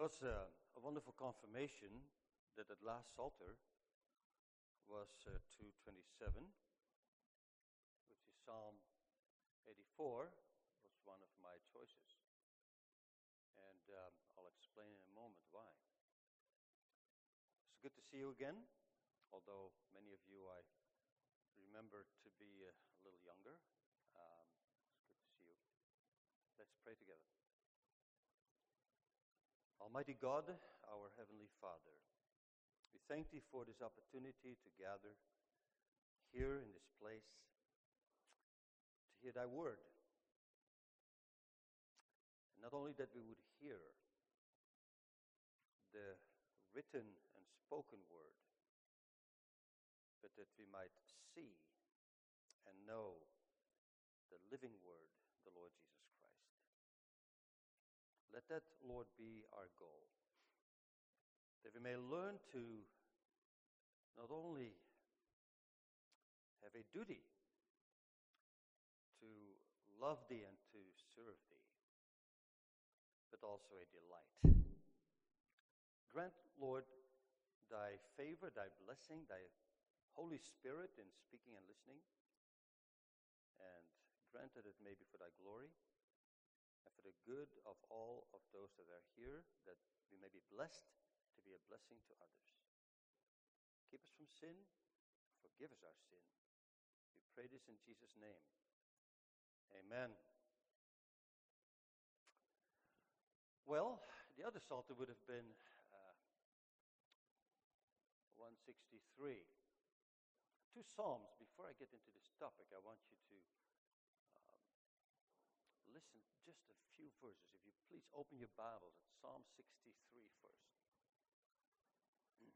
Was a, a wonderful confirmation that that last Psalter was uh, 227, which is Psalm 84, was one of my choices. And um, I'll explain in a moment why. It's good to see you again, although many of you I remember to be a, a little younger. Um, it's good to see you. Let's pray together. Almighty God, our Heavenly Father, we thank Thee for this opportunity to gather here in this place to hear Thy word. And not only that we would hear the written and spoken word, but that we might see and know the living word, the Lord Jesus. Let that, Lord, be our goal. That we may learn to not only have a duty to love Thee and to serve Thee, but also a delight. Grant, Lord, Thy favor, Thy blessing, Thy Holy Spirit in speaking and listening, and grant that it may be for Thy glory good of all of those that are here, that we may be blessed to be a blessing to others. Keep us from sin, forgive us our sin. We pray this in Jesus' name. Amen. Well, the other Psalter would have been uh, 163. Two Psalms. Before I get into this topic, I want you to listen just a few verses. If you please open your Bibles at Psalm 63 first.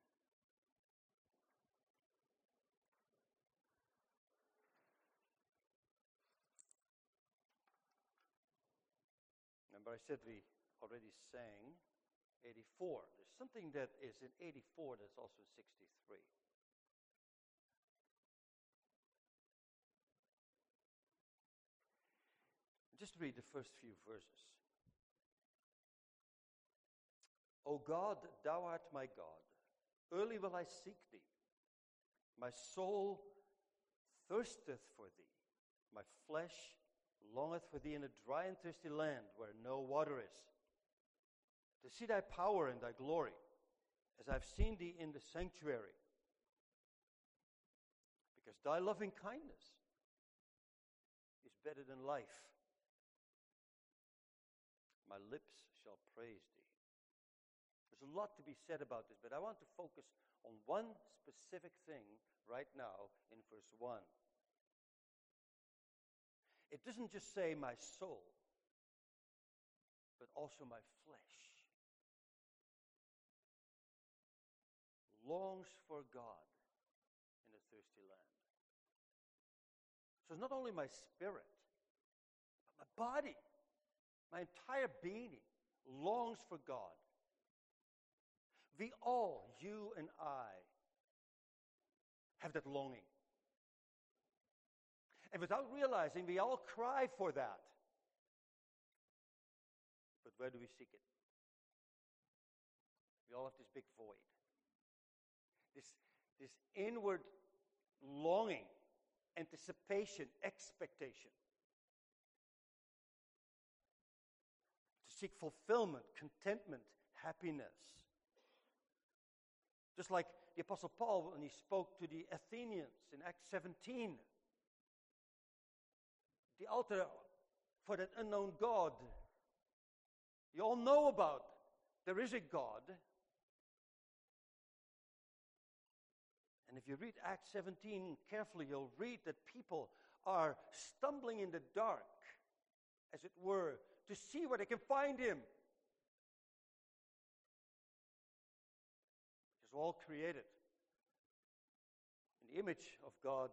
Remember, I said we already sang 84. There's something that is in 84 that's also in 63. Just read the first few verses. O God, thou art my God. Early will I seek thee. My soul thirsteth for thee. My flesh longeth for thee in a dry and thirsty land where no water is. To see thy power and thy glory, as I've seen thee in the sanctuary. Because thy loving kindness is better than life my lips shall praise thee. There's a lot to be said about this, but I want to focus on one specific thing right now in verse 1. It doesn't just say my soul, but also my flesh longs for God in a thirsty land. So it's not only my spirit, but my body my entire being longs for God. We all, you and I, have that longing. And without realizing, we all cry for that. But where do we seek it? We all have this big void. This, this inward longing, anticipation, expectation. Seek fulfillment, contentment, happiness. Just like the Apostle Paul when he spoke to the Athenians in Acts 17. The altar for that unknown God. You all know about. There is a God. And if you read Acts 17 carefully, you'll read that people are stumbling in the dark, as it were, to see where they can find him. Which is all created in the image of God.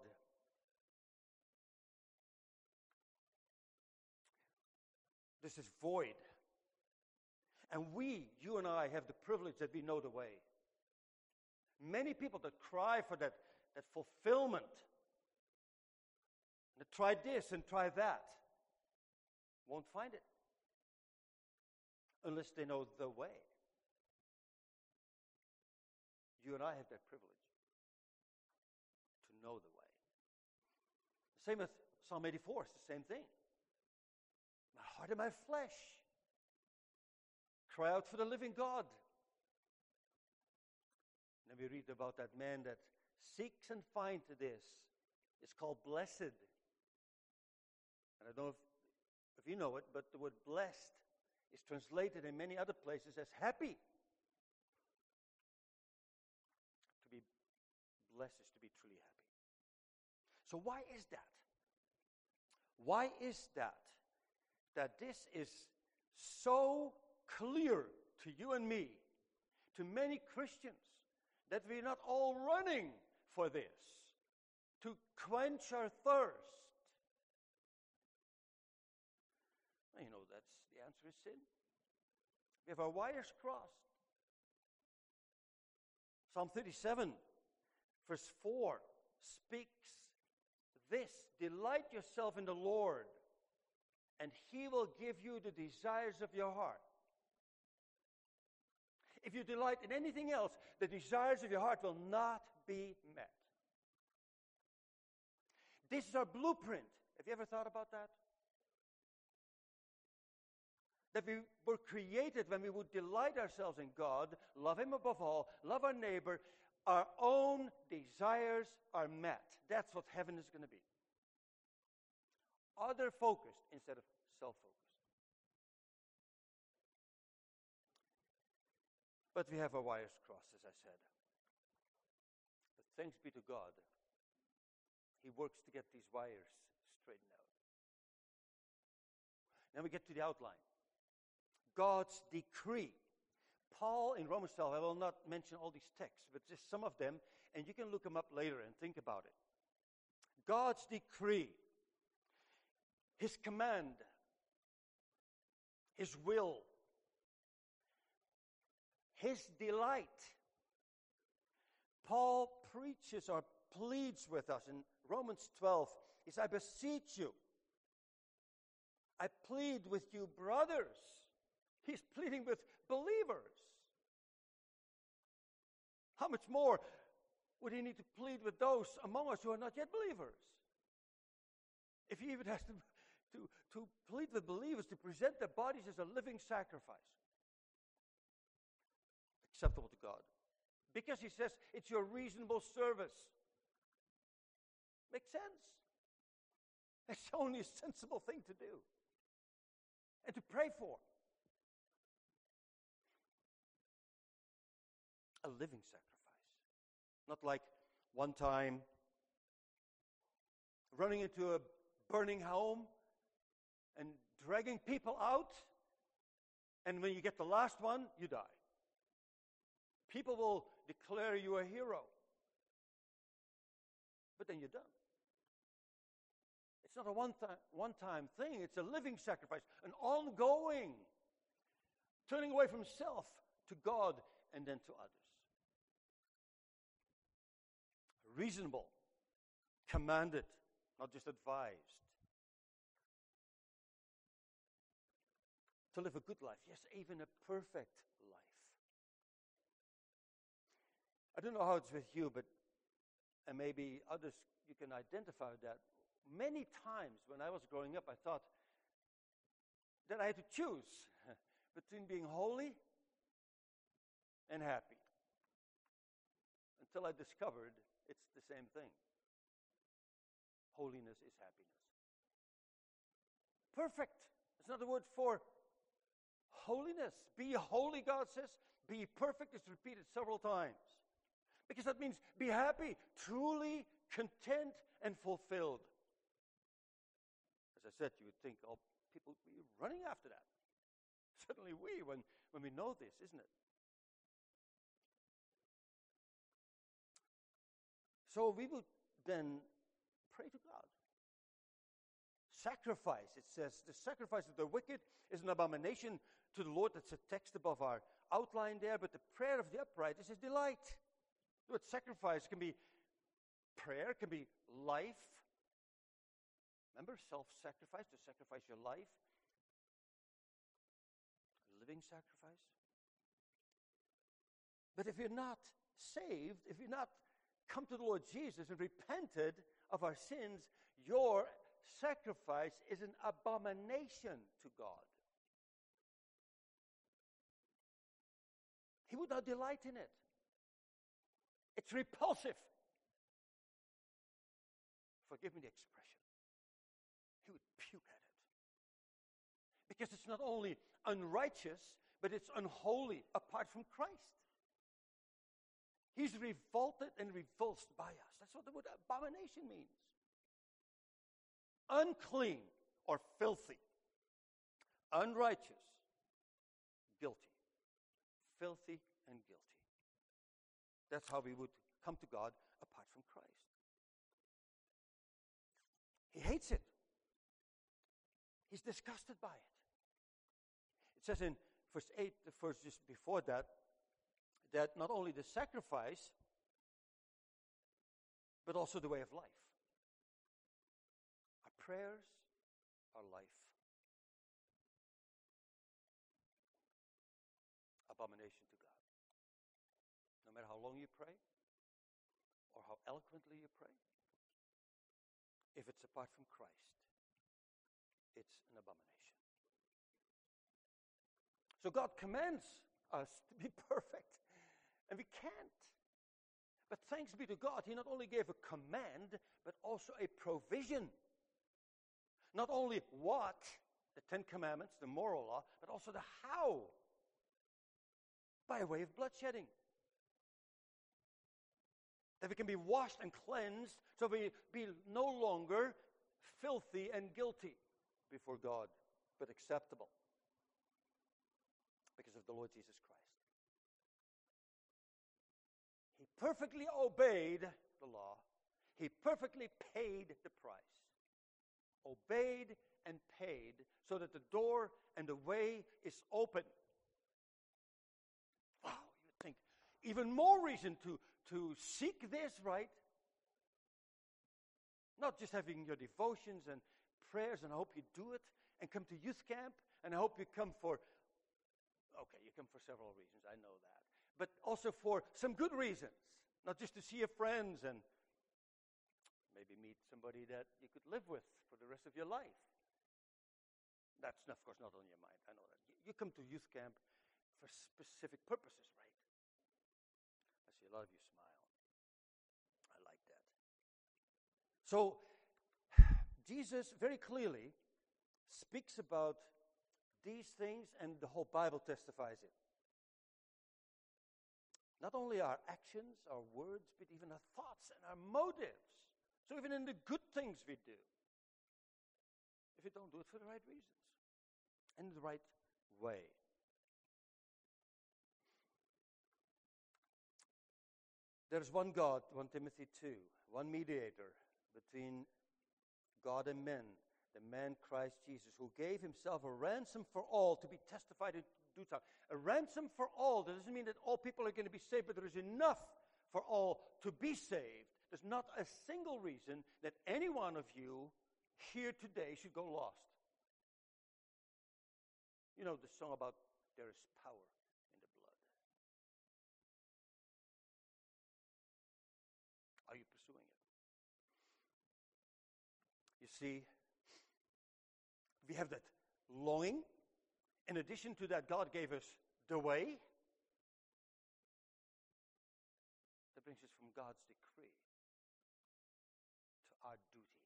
This is void. And we, you and I, have the privilege that we know the way. Many people that cry for that, that fulfillment, that try this and try that, won't find it unless they know the way. You and I have that privilege to know the way. Same with Psalm 84, it's the same thing. My heart and my flesh cry out for the living God. Then we read about that man that seeks and finds this. It's called blessed. And I don't know if, if you know it, but the word blessed is translated in many other places as happy. To be blessed is to be truly happy. So, why is that? Why is that? That this is so clear to you and me, to many Christians, that we're not all running for this, to quench our thirst. That's the answer is sin. We have our wires crossed. Psalm 37, verse 4, speaks this Delight yourself in the Lord, and He will give you the desires of your heart. If you delight in anything else, the desires of your heart will not be met. This is our blueprint. Have you ever thought about that? That we were created when we would delight ourselves in God, love Him above all, love our neighbor, our own desires are met. That's what heaven is going to be. Other focused instead of self focused. But we have our wires crossed, as I said. But thanks be to God, He works to get these wires straightened out. Now we get to the outline God's decree. Paul in Romans 12, I will not mention all these texts, but just some of them, and you can look them up later and think about it. God's decree, His command, His will, his delight. Paul preaches or pleads with us in Romans 12. He says, I beseech you. I plead with you, brothers. He's pleading with believers. How much more would he need to plead with those among us who are not yet believers? If he even has to, to, to plead with believers to present their bodies as a living sacrifice acceptable to God. Because he says it's your reasonable service. Makes sense. It's only sensible thing to do and to pray for. A living sacrifice. Not like one time running into a burning home and dragging people out, and when you get the last one, you die. People will declare you a hero. But then you're done. It's not a one time, one time thing, it's a living sacrifice, an ongoing turning away from self to God and then to others. Reasonable, commanded, not just advised. To live a good life, yes, even a perfect life. I don't know how it's with you, but and maybe others you can identify that. Many times when I was growing up, I thought that I had to choose between being holy and happy. Until I discovered it's the same thing. Holiness is happiness. Perfect. It's not the word for holiness. Be holy, God says. Be perfect is repeated several times. Because that means be happy, truly content and fulfilled. As I said, you would think, oh, people would be running after that. Certainly we, when, when we know this, isn't it? So we would then pray to God. Sacrifice, it says, the sacrifice of the wicked is an abomination to the Lord. That's a text above our outline there, but the prayer of the upright is his delight. The word sacrifice can be prayer, can be life. Remember, self sacrifice, to sacrifice your life. Living sacrifice. But if you're not saved, if you're not come to the Lord Jesus and repented of our sins, your sacrifice is an abomination to God. He would not delight in it. It's repulsive. Forgive me the expression. He would puke at it. Because it's not only unrighteous, but it's unholy apart from Christ. He's revolted and revulsed by us. That's what the word abomination means. Unclean or filthy, unrighteous, guilty. Filthy and guilty. That's how we would come to God apart from Christ. He hates it. He's disgusted by it. It says in verse 8, the verse just before that, that not only the sacrifice, but also the way of life. Our prayers, our life. Abomination to God. No matter how long you pray, or how eloquently you pray, if it's apart from Christ, it's an abomination. So God commands us to be perfect, and we can't. But thanks be to God, He not only gave a command, but also a provision. Not only what, the Ten Commandments, the moral law, but also the how, by way of bloodshedding that we can be washed and cleansed so we be no longer filthy and guilty before God, but acceptable because of the Lord Jesus Christ. Perfectly obeyed the law, he perfectly paid the price. Obeyed and paid so that the door and the way is open. Wow, you think even more reason to to seek this, right? Not just having your devotions and prayers, and I hope you do it, and come to youth camp, and I hope you come for, okay, you come for several reasons, I know that. But also for some good reasons, not just to see your friends and maybe meet somebody that you could live with for the rest of your life. That's, of course, not on your mind. I know that. You come to youth camp for specific purposes, right? I see a lot of you smile. I like that. So, Jesus very clearly speaks about these things, and the whole Bible testifies it. Not only our actions, our words, but even our thoughts and our motives. So, even in the good things we do, if we don't do it for the right reasons and the right way. There's one God, 1 Timothy 2, one mediator between God and men, the man Christ Jesus, who gave himself a ransom for all to be testified in due time. A ransom for all that doesn't mean that all people are going to be saved, but there is enough for all to be saved. There's not a single reason that any one of you here today should go lost. You know the song about there is power in the blood. Are you pursuing it? You see, we have that longing. In addition to that, God gave us the way. That brings us from God's decree to our duty.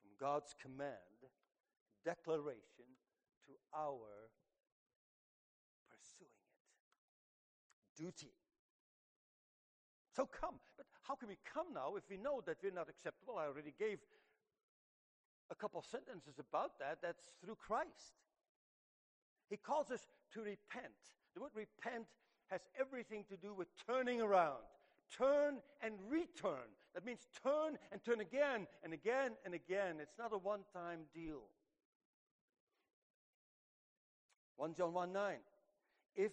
From God's command, declaration to our pursuing it. Duty. So come. But how can we come now if we know that we're not acceptable? I already gave a couple sentences about that. That's through Christ. He calls us to repent. The word repent has everything to do with turning around. Turn and return. That means turn and turn again and again and again. It's not a one time deal. 1 John 1 9. If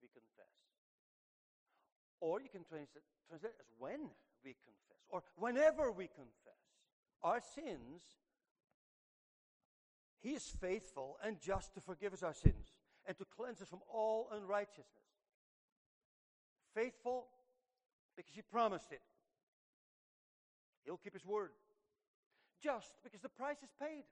we confess. Or you can translate, translate as when we confess, or whenever we confess our sins, He is faithful and just to forgive us our sins and to cleanse us from all unrighteousness. Faithful because he promised it. He'll keep his word. Just because the price is paid.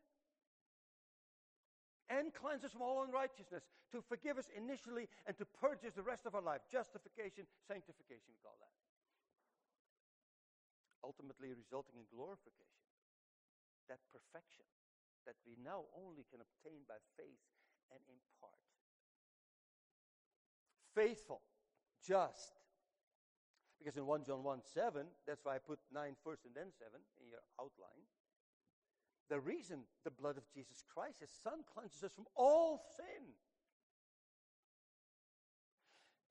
And cleanse us from all unrighteousness, to forgive us initially and to purge us the rest of our life. Justification, sanctification, we call that. Ultimately resulting in glorification. That perfection that we now only can obtain by faith and in part. Faithful, just. Because in 1 John 1 7, that's why I put 9 first and then 7 in your outline. The reason the blood of Jesus Christ, his son, cleanses us from all sin.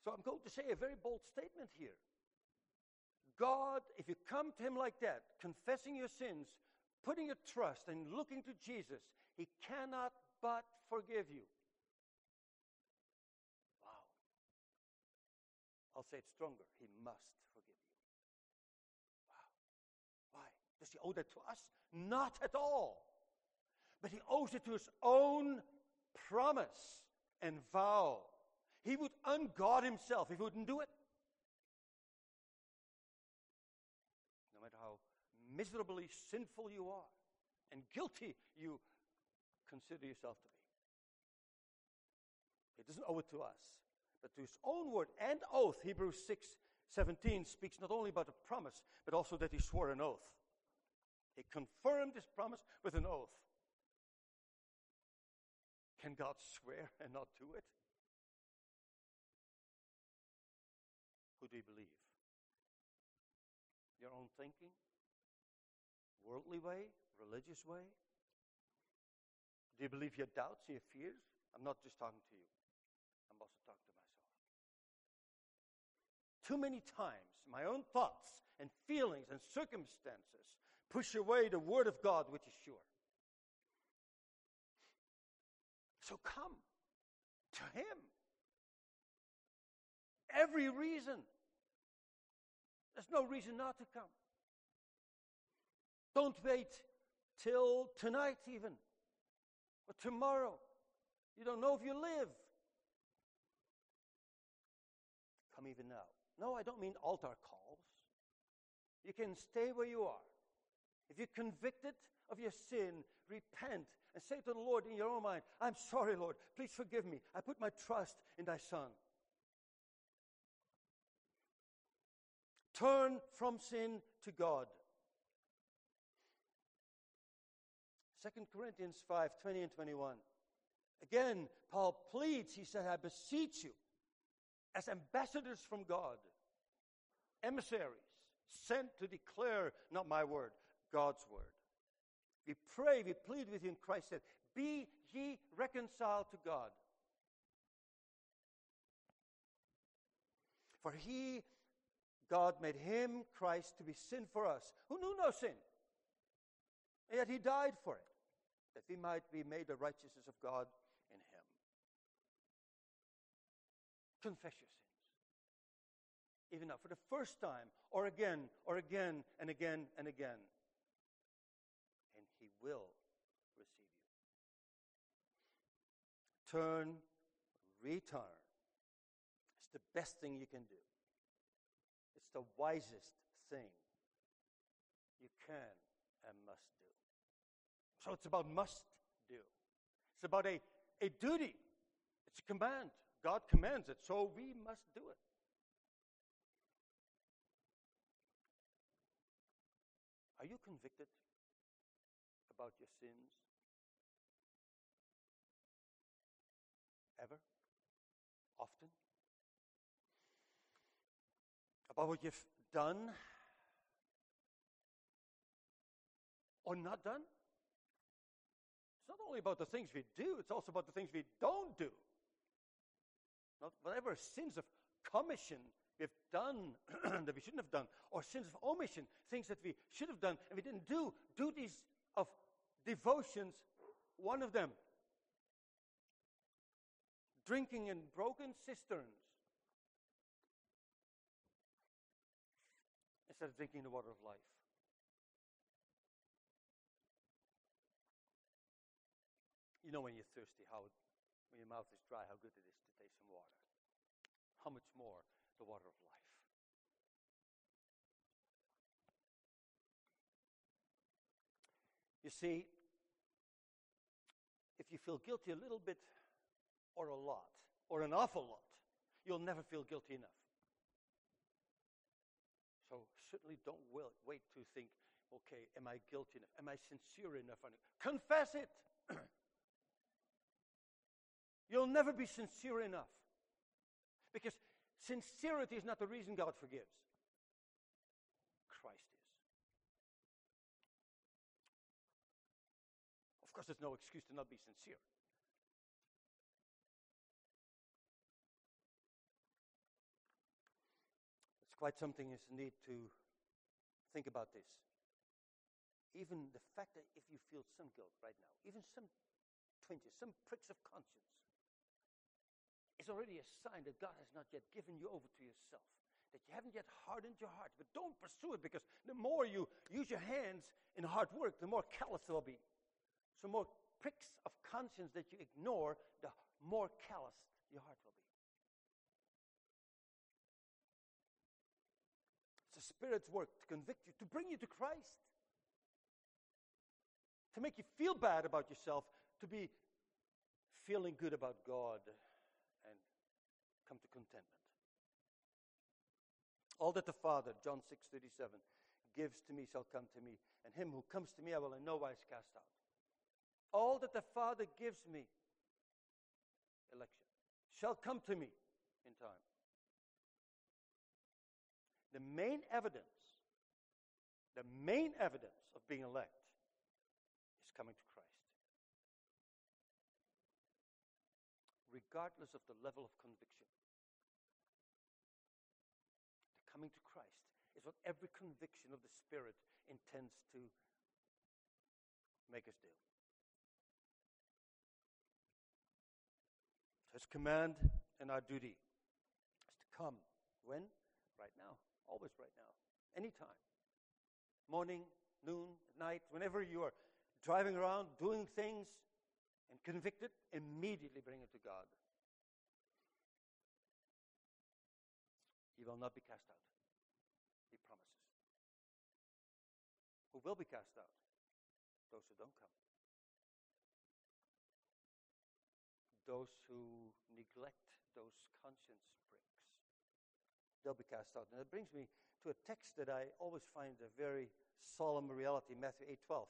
So I'm going to say a very bold statement here. God, if you come to him like that, confessing your sins, putting your trust and looking to Jesus, he cannot but forgive you. Wow. I'll say it stronger. He must forgive you. Wow. Why? Does he owe that to us? Not at all. But he owes it to his own promise and vow. He would ungod himself if he wouldn't do it. Miserably sinful you are and guilty you consider yourself to be. He doesn't owe it to us, but to his own word and oath. Hebrews 6 17 speaks not only about a promise, but also that he swore an oath. He confirmed his promise with an oath. Can God swear and not do it? Who do you believe? Your own thinking? Worldly way? Religious way? Do you believe your doubts, your fears? I'm not just talking to you, I'm also talking to myself. Too many times, my own thoughts and feelings and circumstances push away the Word of God, which is sure. So come to Him. Every reason. There's no reason not to come. Don't wait till tonight, even, or tomorrow. You don't know if you live. Come even now. No, I don't mean altar calls. You can stay where you are. If you're convicted of your sin, repent and say to the Lord in your own mind, I'm sorry, Lord. Please forgive me. I put my trust in thy Son. Turn from sin to God. 2 Corinthians 5 20 and 21. Again, Paul pleads, he said, I beseech you, as ambassadors from God, emissaries, sent to declare not my word, God's word. We pray, we plead with you in Christ that be ye reconciled to God. For he, God, made him, Christ, to be sin for us, who knew no sin. And yet he died for it, that we might be made the righteousness of God in him. Confess your sins. Even now, for the first time, or again, or again, and again, and again. And he will receive you. Turn, return. It's the best thing you can do. It's the wisest thing you can and must. So it's about must do. It's about a, a duty. It's a command. God commands it, so we must do it. Are you convicted about your sins? Ever? Often? About what you've done or not done? Not only about the things we do, it's also about the things we don't do. Not whatever sins of commission we've done that we shouldn't have done, or sins of omission, things that we should have done and we didn't do, duties of devotions, one of them. Drinking in broken cisterns instead of drinking the water of life. You know when you're thirsty, how when your mouth is dry, how good it is to taste some water. How much more the water of life. You see, if you feel guilty a little bit or a lot or an awful lot, you'll never feel guilty enough. So certainly don't wait to think, okay, am I guilty enough? Am I sincere enough? Confess it. You'll never be sincere enough. Because sincerity is not the reason God forgives. Christ is. Of course, there's no excuse to not be sincere. It's quite something, isn't to think about this. Even the fact that if you feel some guilt right now, even some twinges, some pricks of conscience, already a sign that God has not yet given you over to yourself. That you haven't yet hardened your heart. But don't pursue it because the more you use your hands in hard work, the more callous they'll be. So, more pricks of conscience that you ignore, the more calloused your heart will be. It's the Spirit's work to convict you, to bring you to Christ, to make you feel bad about yourself, to be feeling good about God come to contentment. All that the Father, John 6 37, gives to me shall come to me, and him who comes to me I will in no wise cast out. All that the Father gives me, election, shall come to me in time. The main evidence, the main evidence of being elect is coming to Christ. Regardless of the level of conviction coming to Christ is what every conviction of the Spirit intends to make us do. His command and our duty is to come. When? Right now. Always right now. Anytime. Morning, noon, night, whenever you are driving around, doing things, and convicted, immediately bring it to God. He will not be cast out. He promises. Who will be cast out? Those who don't come. Those who neglect those conscience pricks. They'll be cast out. And that brings me to a text that I always find a very solemn reality, Matthew 8:12.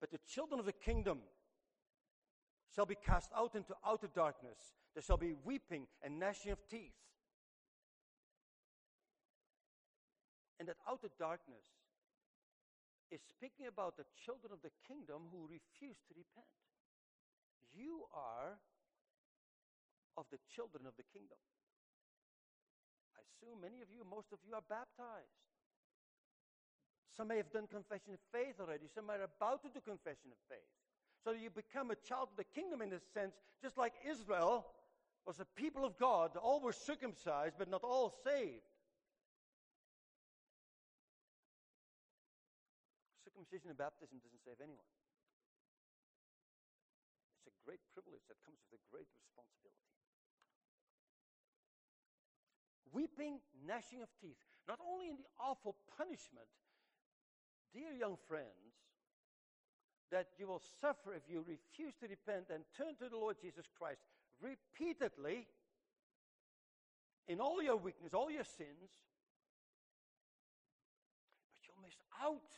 But the children of the kingdom shall be cast out into outer darkness. There shall be weeping and gnashing of teeth. And that outer darkness is speaking about the children of the kingdom who refuse to repent. You are of the children of the kingdom. I assume many of you, most of you, are baptized. Some may have done confession of faith already, some are about to do confession of faith. So you become a child of the kingdom in this sense, just like Israel was a people of God. All were circumcised, but not all saved. Circumcision and baptism doesn't save anyone. It's a great privilege that comes with a great responsibility. Weeping, gnashing of teeth, not only in the awful punishment, dear young friends, that you will suffer if you refuse to repent and turn to the Lord Jesus Christ repeatedly in all your weakness, all your sins, but you'll miss out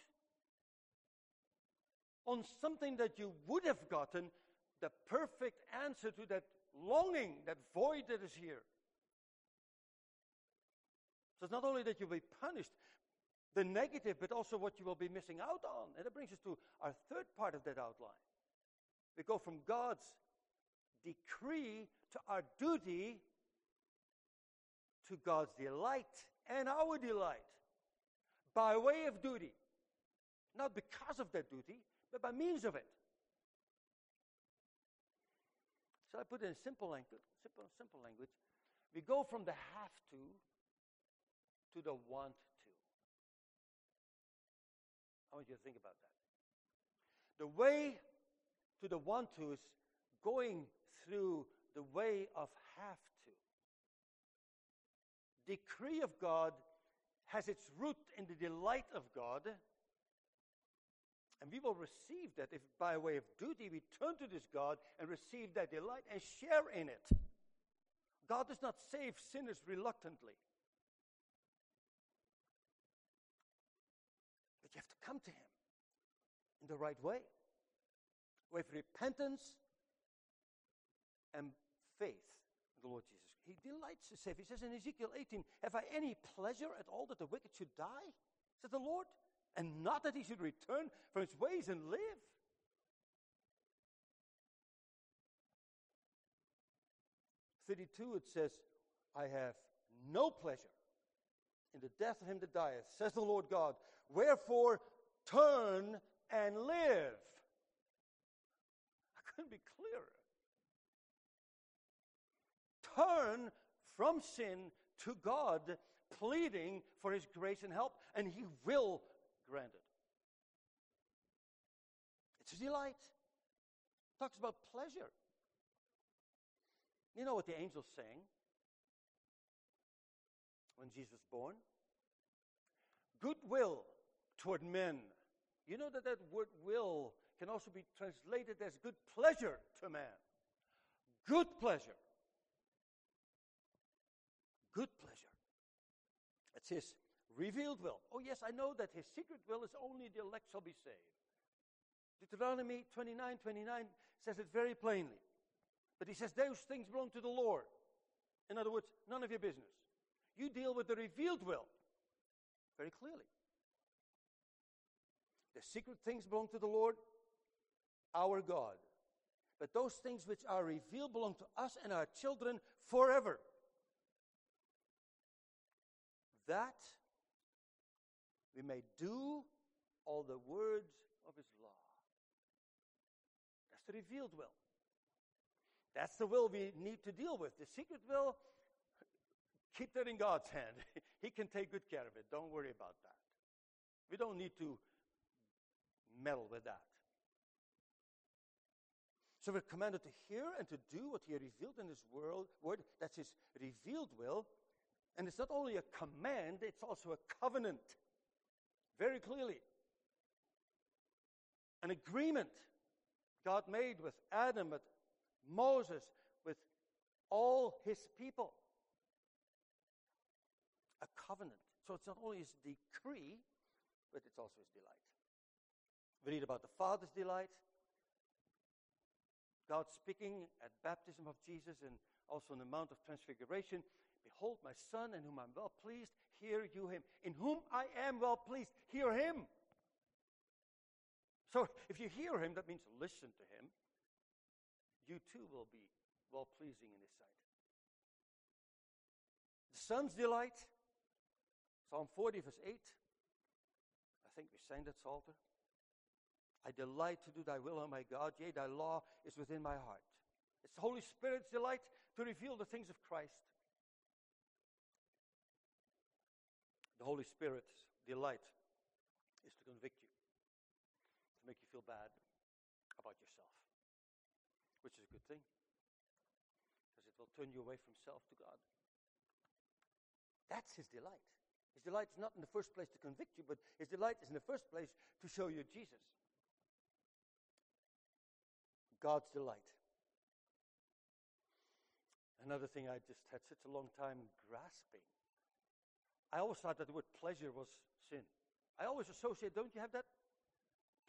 on something that you would have gotten the perfect answer to that longing, that void that is here. So it's not only that you'll be punished, the negative, but also what you will be missing out on. And that brings us to our third part of that outline. We go from God's decree to our duty to God's delight and our delight by way of duty. Not because of that duty, but by means of it. So I put it in simple language, simple, simple language. We go from the have to to the want to. I want you to think about that. The way to the want to is going through the way of have to. decree of God has its root in the delight of God. And we will receive that if by way of duty we turn to this God and receive that delight and share in it. God does not save sinners reluctantly. But you have to come to Him in the right way with repentance and faith in the Lord Jesus. He delights to save. He says in Ezekiel 18, Have I any pleasure at all that the wicked should die? Said the Lord. And not that he should return from his ways and live. Thirty-two, it says, I have no pleasure in the death of him that dieth, says the Lord God. Wherefore, turn and live. I couldn't be clearer. Turn from sin to God, pleading for his grace and help, and he will grant it. It's a delight. It talks about pleasure. You know what the angels sang when Jesus was born? Goodwill toward men. You know that that word will can also be translated as good pleasure to man. Good pleasure. Good pleasure. It's his revealed will. Oh, yes, I know that his secret will is only the elect shall be saved. Deuteronomy 29 29 says it very plainly. But he says those things belong to the Lord. In other words, none of your business. You deal with the revealed will very clearly. The secret things belong to the Lord, our God. But those things which are revealed belong to us and our children forever. That we may do all the words of his law. That's the revealed will. That's the will we need to deal with. The secret will, keep that in God's hand. he can take good care of it. Don't worry about that. We don't need to meddle with that. So we're commanded to hear and to do what he revealed in his world, word. That's his revealed will. And it's not only a command, it's also a covenant. Very clearly. An agreement God made with Adam, with Moses, with all his people. A covenant. So it's not only his decree, but it's also his delight. We read about the Father's delight, God speaking at baptism of Jesus and also on the Mount of Transfiguration. Behold, my Son, in whom I'm well pleased, hear you him. In whom I am well pleased, hear him. So if you hear him, that means listen to him. You too will be well pleasing in his sight. The Son's delight, Psalm 40, verse 8. I think we sang that Psalter. I delight to do thy will, O my God. Yea, thy law is within my heart. It's the Holy Spirit's delight to reveal the things of Christ. The Holy Spirit's delight is to convict you, to make you feel bad about yourself, which is a good thing because it will turn you away from self to God. That's his delight. His delight is not in the first place to convict you, but his delight is in the first place to show you Jesus. God's delight. Another thing I just had such a long time grasping. I always thought that the word pleasure was sin. I always associate, don't you have that?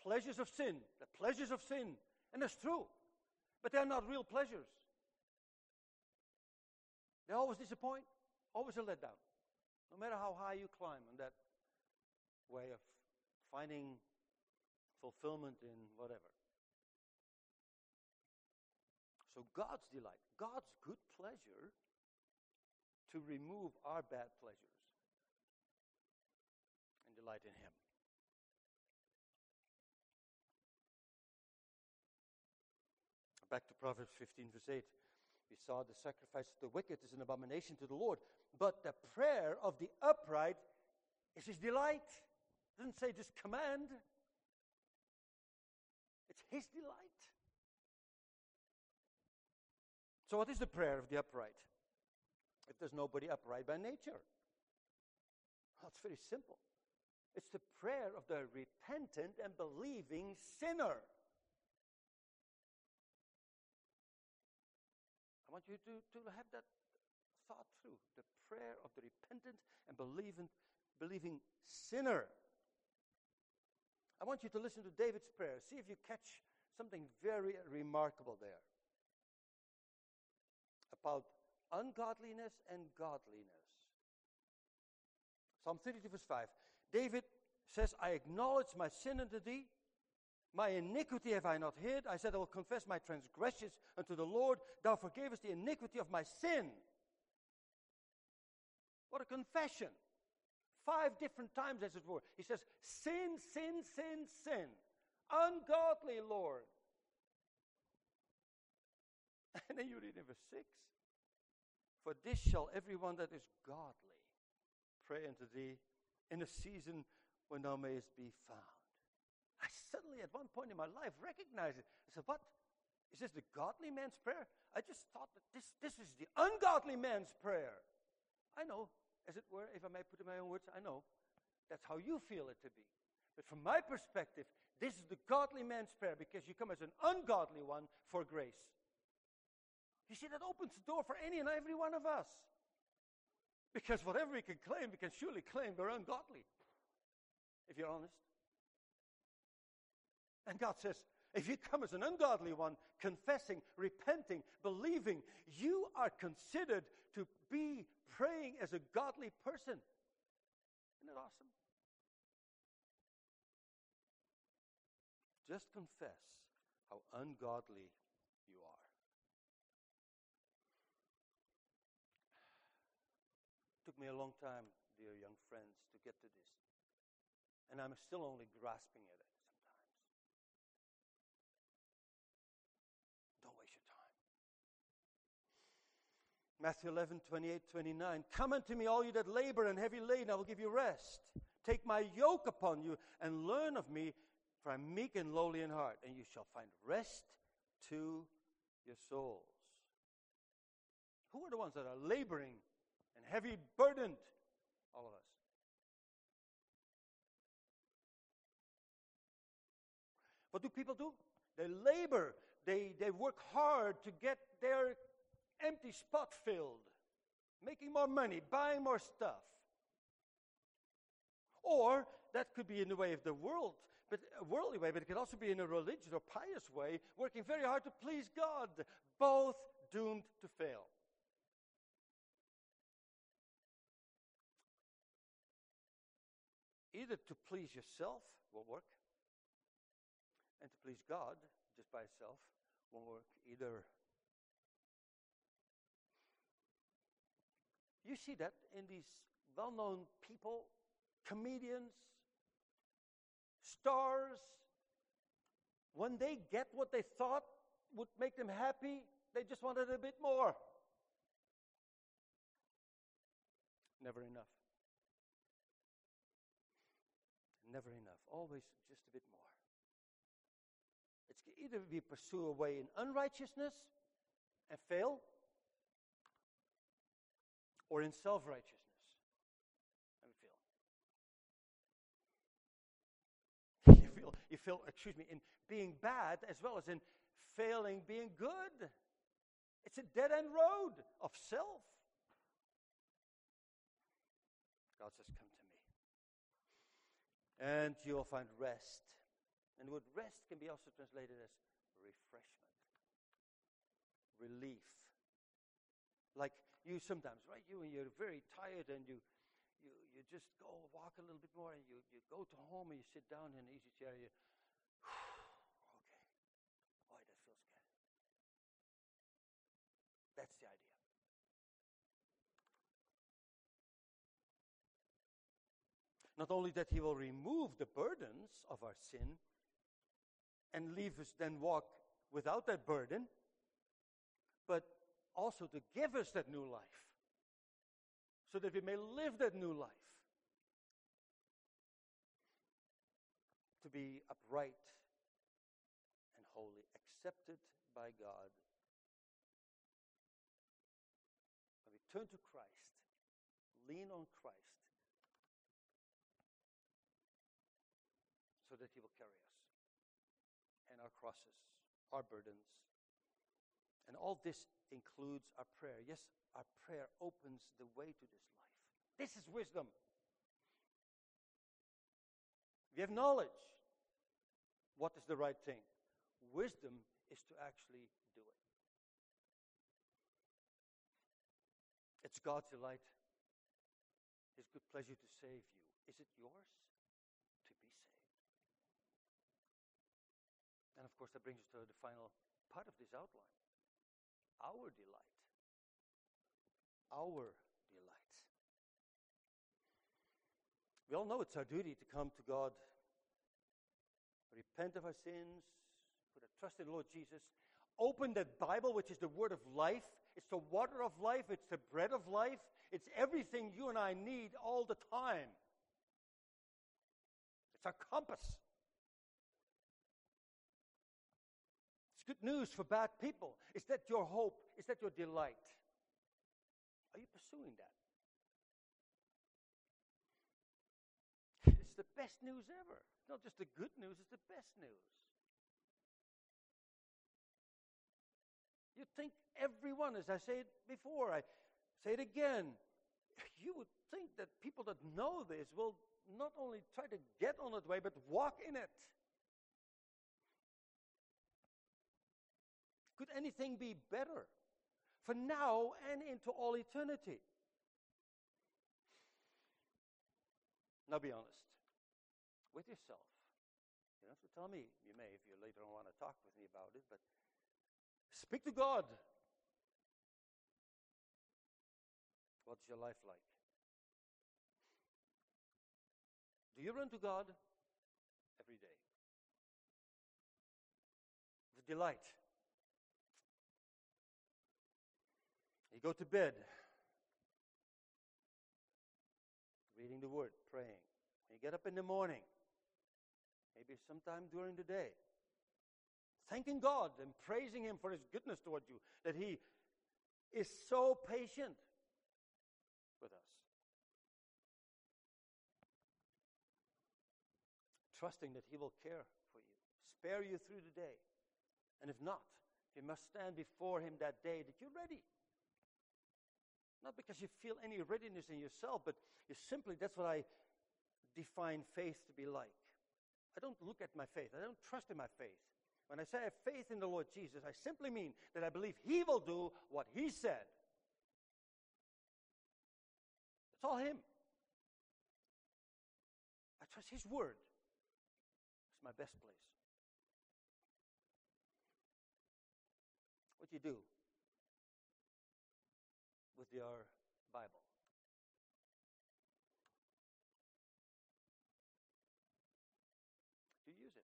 Pleasures of sin, the pleasures of sin. And that's true. But they're not real pleasures. They always disappoint, always a letdown. No matter how high you climb on that way of finding fulfillment in whatever. So God's delight, God's good pleasure to remove our bad pleasures delight in Him. Back to Proverbs 15, verse 8. We saw the sacrifice of the wicked is an abomination to the Lord, but the prayer of the upright is His delight. It doesn't say just command, it's His delight. So, what is the prayer of the upright? if there's nobody upright by nature? Well, it's very simple. It's the prayer of the repentant and believing sinner. I want you to, to have that thought through. The prayer of the repentant and believing, believing sinner. I want you to listen to David's prayer. See if you catch something very remarkable there about ungodliness and godliness. Psalm 32, verse 5. David says, I acknowledge my sin unto thee. My iniquity have I not hid. I said, I will confess my transgressions unto the Lord. Thou forgavest the iniquity of my sin. What a confession. Five different times, as it were. He says, Sin, sin, sin, sin. Ungodly, Lord. And then you read in verse 6 For this shall everyone that is godly pray unto thee in a season when thou mayest be found. I suddenly, at one point in my life, recognized it. I said, What? Is this the godly man's prayer? I just thought that this, this is the ungodly man's prayer. I know, as it were, if I may put it in my own words, I know that's how you feel it to be. But from my perspective, this is the godly man's prayer because you come as an ungodly one for grace. You see, that opens the door for any and every one of us. Because whatever we can claim, we can surely claim we're ungodly, if you're honest. And God says, if you come as an ungodly one, confessing, repenting, believing, you are considered to be praying as a godly person. Isn't it awesome? Just confess how ungodly took me a long time, dear young friends, to get to this. And I'm still only grasping at it sometimes. Don't waste your time. Matthew 11, 28, 29. Come unto me, all you that labor and heavy laden, I will give you rest. Take my yoke upon you and learn of me, for I'm meek and lowly in heart, and you shall find rest to your souls. Who are the ones that are laboring and heavy burdened. All of us. What do people do? They labor, they, they work hard to get their empty spot filled, making more money, buying more stuff. Or that could be in the way of the world, but a worldly way, but it could also be in a religious or pious way, working very hard to please God, both doomed to fail. Either to please yourself will work, and to please God just by itself won't work either. You see that in these well known people, comedians, stars. When they get what they thought would make them happy, they just wanted a bit more. Never enough. Never enough. Always just a bit more. It's either we pursue a way in unrighteousness and fail, or in self righteousness and fail. you feel, you feel, excuse me, in being bad as well as in failing being good. It's a dead end road of self. God says, and you'll find rest. And the word rest can be also translated as refreshment, relief. Like you sometimes, right? You when you're very tired and you you you just go walk a little bit more and you, you go to home and you sit down in an easy chair and you okay. Boy, that feels good. That's the idea. Not only that He will remove the burdens of our sin and leave us then walk without that burden, but also to give us that new life so that we may live that new life. To be upright and holy, accepted by God. When we turn to Christ, lean on Christ, so that He will carry us and our crosses, our burdens. And all this includes our prayer. Yes, our prayer opens the way to this life. This is wisdom. We have knowledge. What is the right thing? Wisdom is to actually do it. It's God's delight, His good pleasure to save you. Is it yours to be saved? And of course, that brings us to the final part of this outline our delight. Our delight. We all know it's our duty to come to God, repent of our sins, put a trust in the Lord Jesus, open the Bible, which is the word of life. It's the water of life, it's the bread of life, it's everything you and I need all the time. It's our compass. Good news for bad people. Is that your hope? Is that your delight? Are you pursuing that? It's the best news ever. Not just the good news, it's the best news. You think everyone, as I said before, I say it again, you would think that people that know this will not only try to get on that way, but walk in it. Could anything be better for now and into all eternity? Now be honest with yourself. You don't have to tell me. You may if you later on want to talk with me about it, but speak to God. What's your life like? Do you run to God every day? With delight. Go to bed, reading the Word, praying. When you get up in the morning, maybe sometime during the day, thanking God and praising Him for His goodness towards you, that He is so patient with us. Trusting that He will care for you, spare you through the day. And if not, you must stand before Him that day that you're ready. Not because you feel any readiness in yourself, but you simply, that's what I define faith to be like. I don't look at my faith. I don't trust in my faith. When I say I have faith in the Lord Jesus, I simply mean that I believe He will do what He said. It's all Him. I trust His word. It's my best place. What do you do? Your Bible. Do you use it?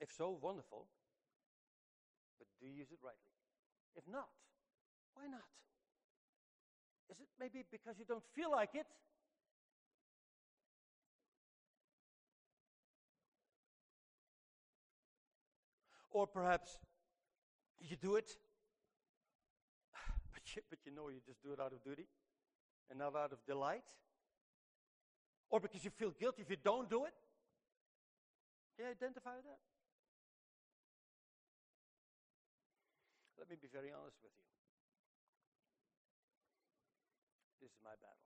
If so, wonderful. But do you use it rightly? If not, why not? Is it maybe because you don't feel like it? Or perhaps you do it, but you, but you know you just do it out of duty and not out of delight. Or because you feel guilty if you don't do it. Can you identify that? Let me be very honest with you. This is my battle.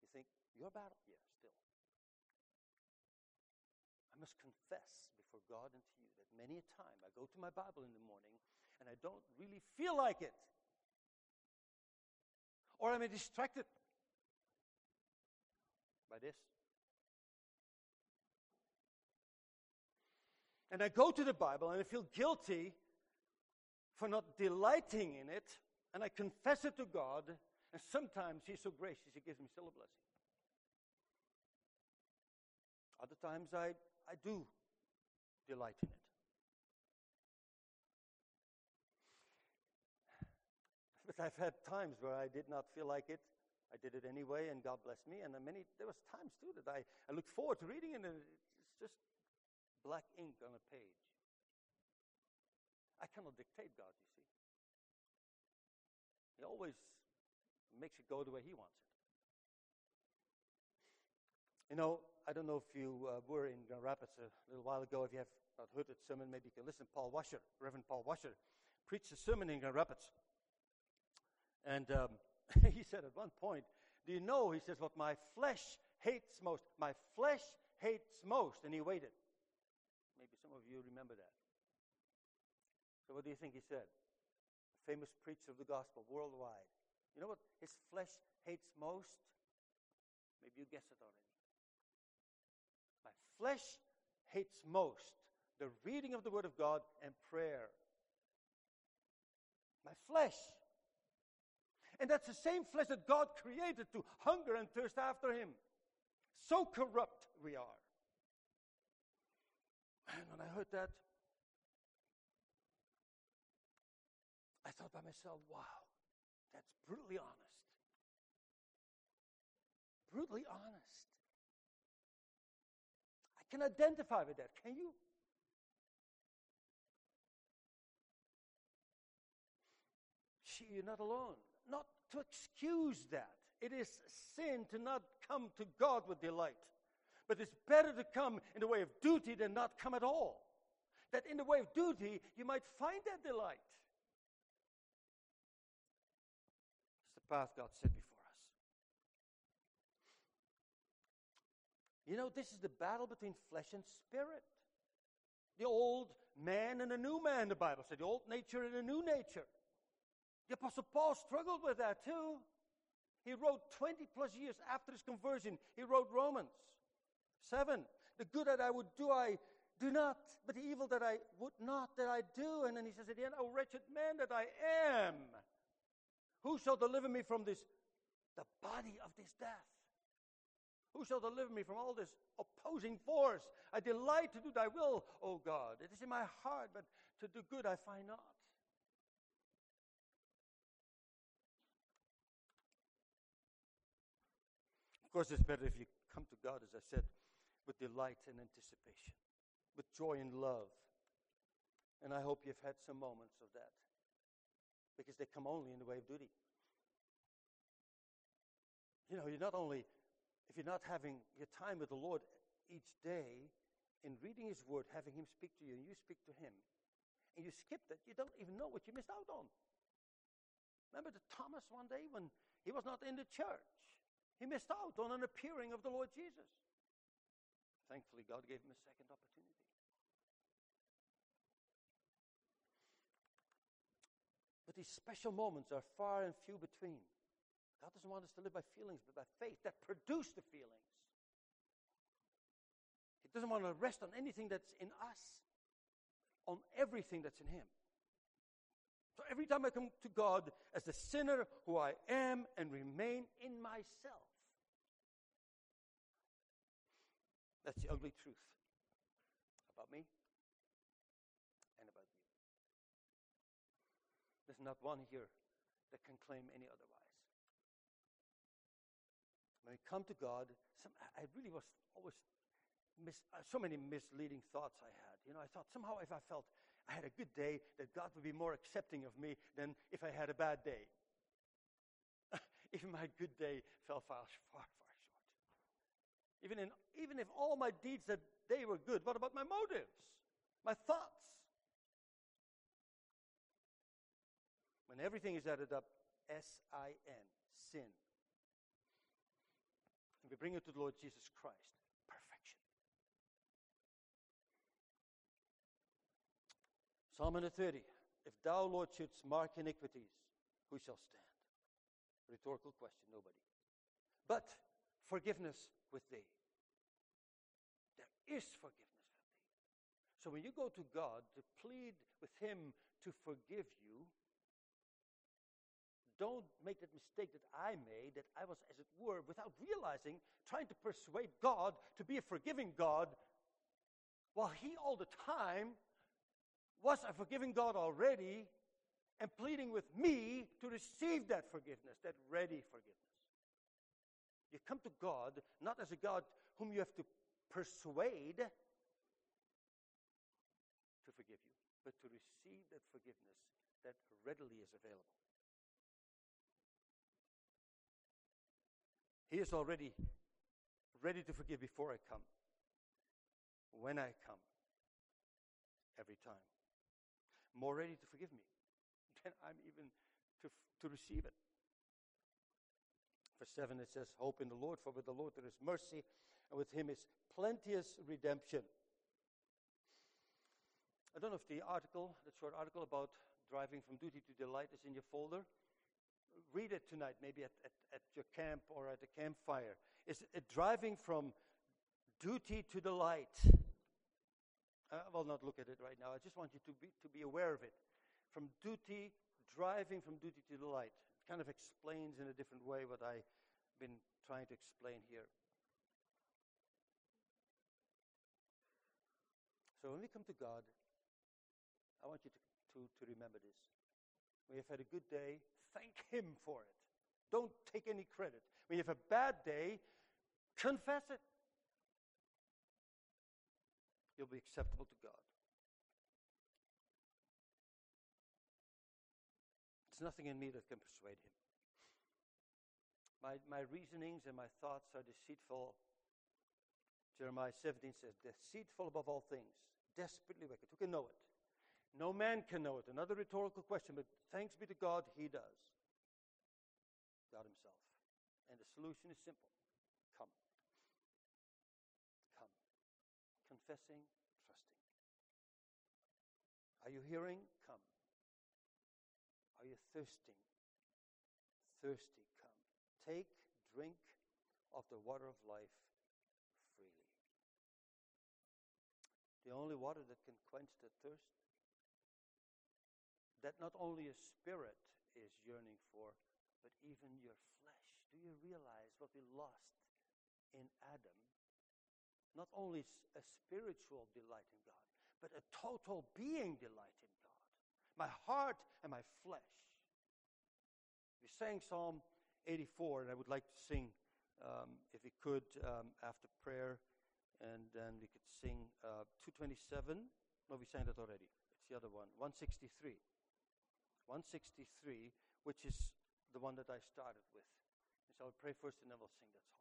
You think, your battle? Yeah, still. I must confess God and to you that many a time I go to my Bible in the morning and I don't really feel like it. Or I'm distracted by this. And I go to the Bible and I feel guilty for not delighting in it, and I confess it to God, and sometimes He's so gracious, He gives me still a blessing. Other times I, I do delight in it. But I've had times where I did not feel like it. I did it anyway, and God blessed me. And many there was times too that I, I looked forward to reading it, and it's just black ink on a page. I cannot dictate God, you see. He always makes it go the way He wants it. You know, I don't know if you uh, were in Grand Rapids a little while ago. If you have not heard that sermon, maybe you can listen. Paul Washer, Reverend Paul Washer, preached a sermon in Grand Rapids. And um, he said at one point, Do you know, he says, what my flesh hates most? My flesh hates most. And he waited. Maybe some of you remember that. So, what do you think he said? A famous preacher of the gospel worldwide. You know what his flesh hates most? Maybe you guess it already. Flesh hates most the reading of the Word of God and prayer. My flesh. And that's the same flesh that God created to hunger and thirst after Him. So corrupt we are. And when I heard that, I thought by myself, wow, that's brutally honest. Brutally honest. Can identify with that, can you? She, you're not alone. Not to excuse that. It is sin to not come to God with delight. But it's better to come in the way of duty than not come at all. That in the way of duty, you might find that delight. It's the path God set before us. You know, this is the battle between flesh and spirit. The old man and a new man, the Bible said. The old nature and a new nature. The Apostle Paul struggled with that too. He wrote 20 plus years after his conversion, he wrote Romans 7. The good that I would do, I do not, but the evil that I would not, that I do. And then he says at the end, Oh, wretched man that I am, who shall deliver me from this, the body of this death? Who shall deliver me from all this opposing force? I delight to do thy will, O God. It is in my heart, but to do good I find not. Of course, it's better if you come to God, as I said, with delight and anticipation, with joy and love. And I hope you've had some moments of that because they come only in the way of duty. You know, you're not only, if you're not having your time with the Lord each day in reading His Word, having Him speak to you, and you speak to Him, and you skip that, you don't even know what you missed out on. Remember the Thomas one day when he was not in the church? He missed out on an appearing of the Lord Jesus. Thankfully, God gave him a second opportunity. But these special moments are far and few between. God doesn't want us to live by feelings, but by faith that produce the feelings. He doesn't want to rest on anything that's in us, on everything that's in Him. So every time I come to God as the sinner who I am and remain in myself, That's the ugly truth about me and about you. There's not one here that can claim any otherwise. When we come to God, some, I really was always mis, uh, so many misleading thoughts I had. You know, I thought somehow if I felt I had a good day, that God would be more accepting of me than if I had a bad day. Even my good day fell far, far, far short. even, in, even if all my deeds that day were good, what about my motives, my thoughts? When everything is added up, S I N, sin. And we bring it to the Lord Jesus Christ, perfection. Psalm 130 If thou, Lord, shouldst mark iniquities, who shall stand? Rhetorical question, nobody. But forgiveness with thee. There is forgiveness with thee. So when you go to God to plead with Him to forgive you, don't make that mistake that I made, that I was, as it were, without realizing, trying to persuade God to be a forgiving God, while He all the time was a forgiving God already and pleading with me to receive that forgiveness, that ready forgiveness. You come to God not as a God whom you have to persuade to forgive you, but to receive that forgiveness that readily is available. He is already ready to forgive before I come, when I come, every time. More ready to forgive me than I'm even to, to receive it. Verse 7 it says, Hope in the Lord, for with the Lord there is mercy, and with him is plenteous redemption. I don't know if the article, the short article about driving from duty to delight is in your folder. Read it tonight, maybe at, at, at your camp or at a campfire. Is it driving from duty to delight? I uh, will not look at it right now. I just want you to be, to be aware of it. From duty, driving from duty to delight. It kind of explains in a different way what I've been trying to explain here. So when we come to God, I want you to, to, to remember this. When you've had a good day, thank Him for it. Don't take any credit. When you have a bad day, confess it. You'll be acceptable to God. There's nothing in me that can persuade Him. My, my reasonings and my thoughts are deceitful. Jeremiah 17 says, deceitful above all things, desperately wicked. Who can know it? No man can know it. Another rhetorical question, but thanks be to God, He does. God Himself. And the solution is simple come. Come. Confessing, trusting. Are you hearing? Come. Are you thirsting? Thirsty, come. Take, drink of the water of life freely. The only water that can quench the thirst that not only a spirit is yearning for, but even your flesh. Do you realize what we lost in Adam? Not only a spiritual delight in God, but a total being delight in God. My heart and my flesh. We sang Psalm 84, and I would like to sing, um, if we could, um, after prayer, and then we could sing uh, 227. No, we sang that already. It's the other one, 163. 163, which is the one that I started with. And so I'll pray first and then we'll sing that psalter.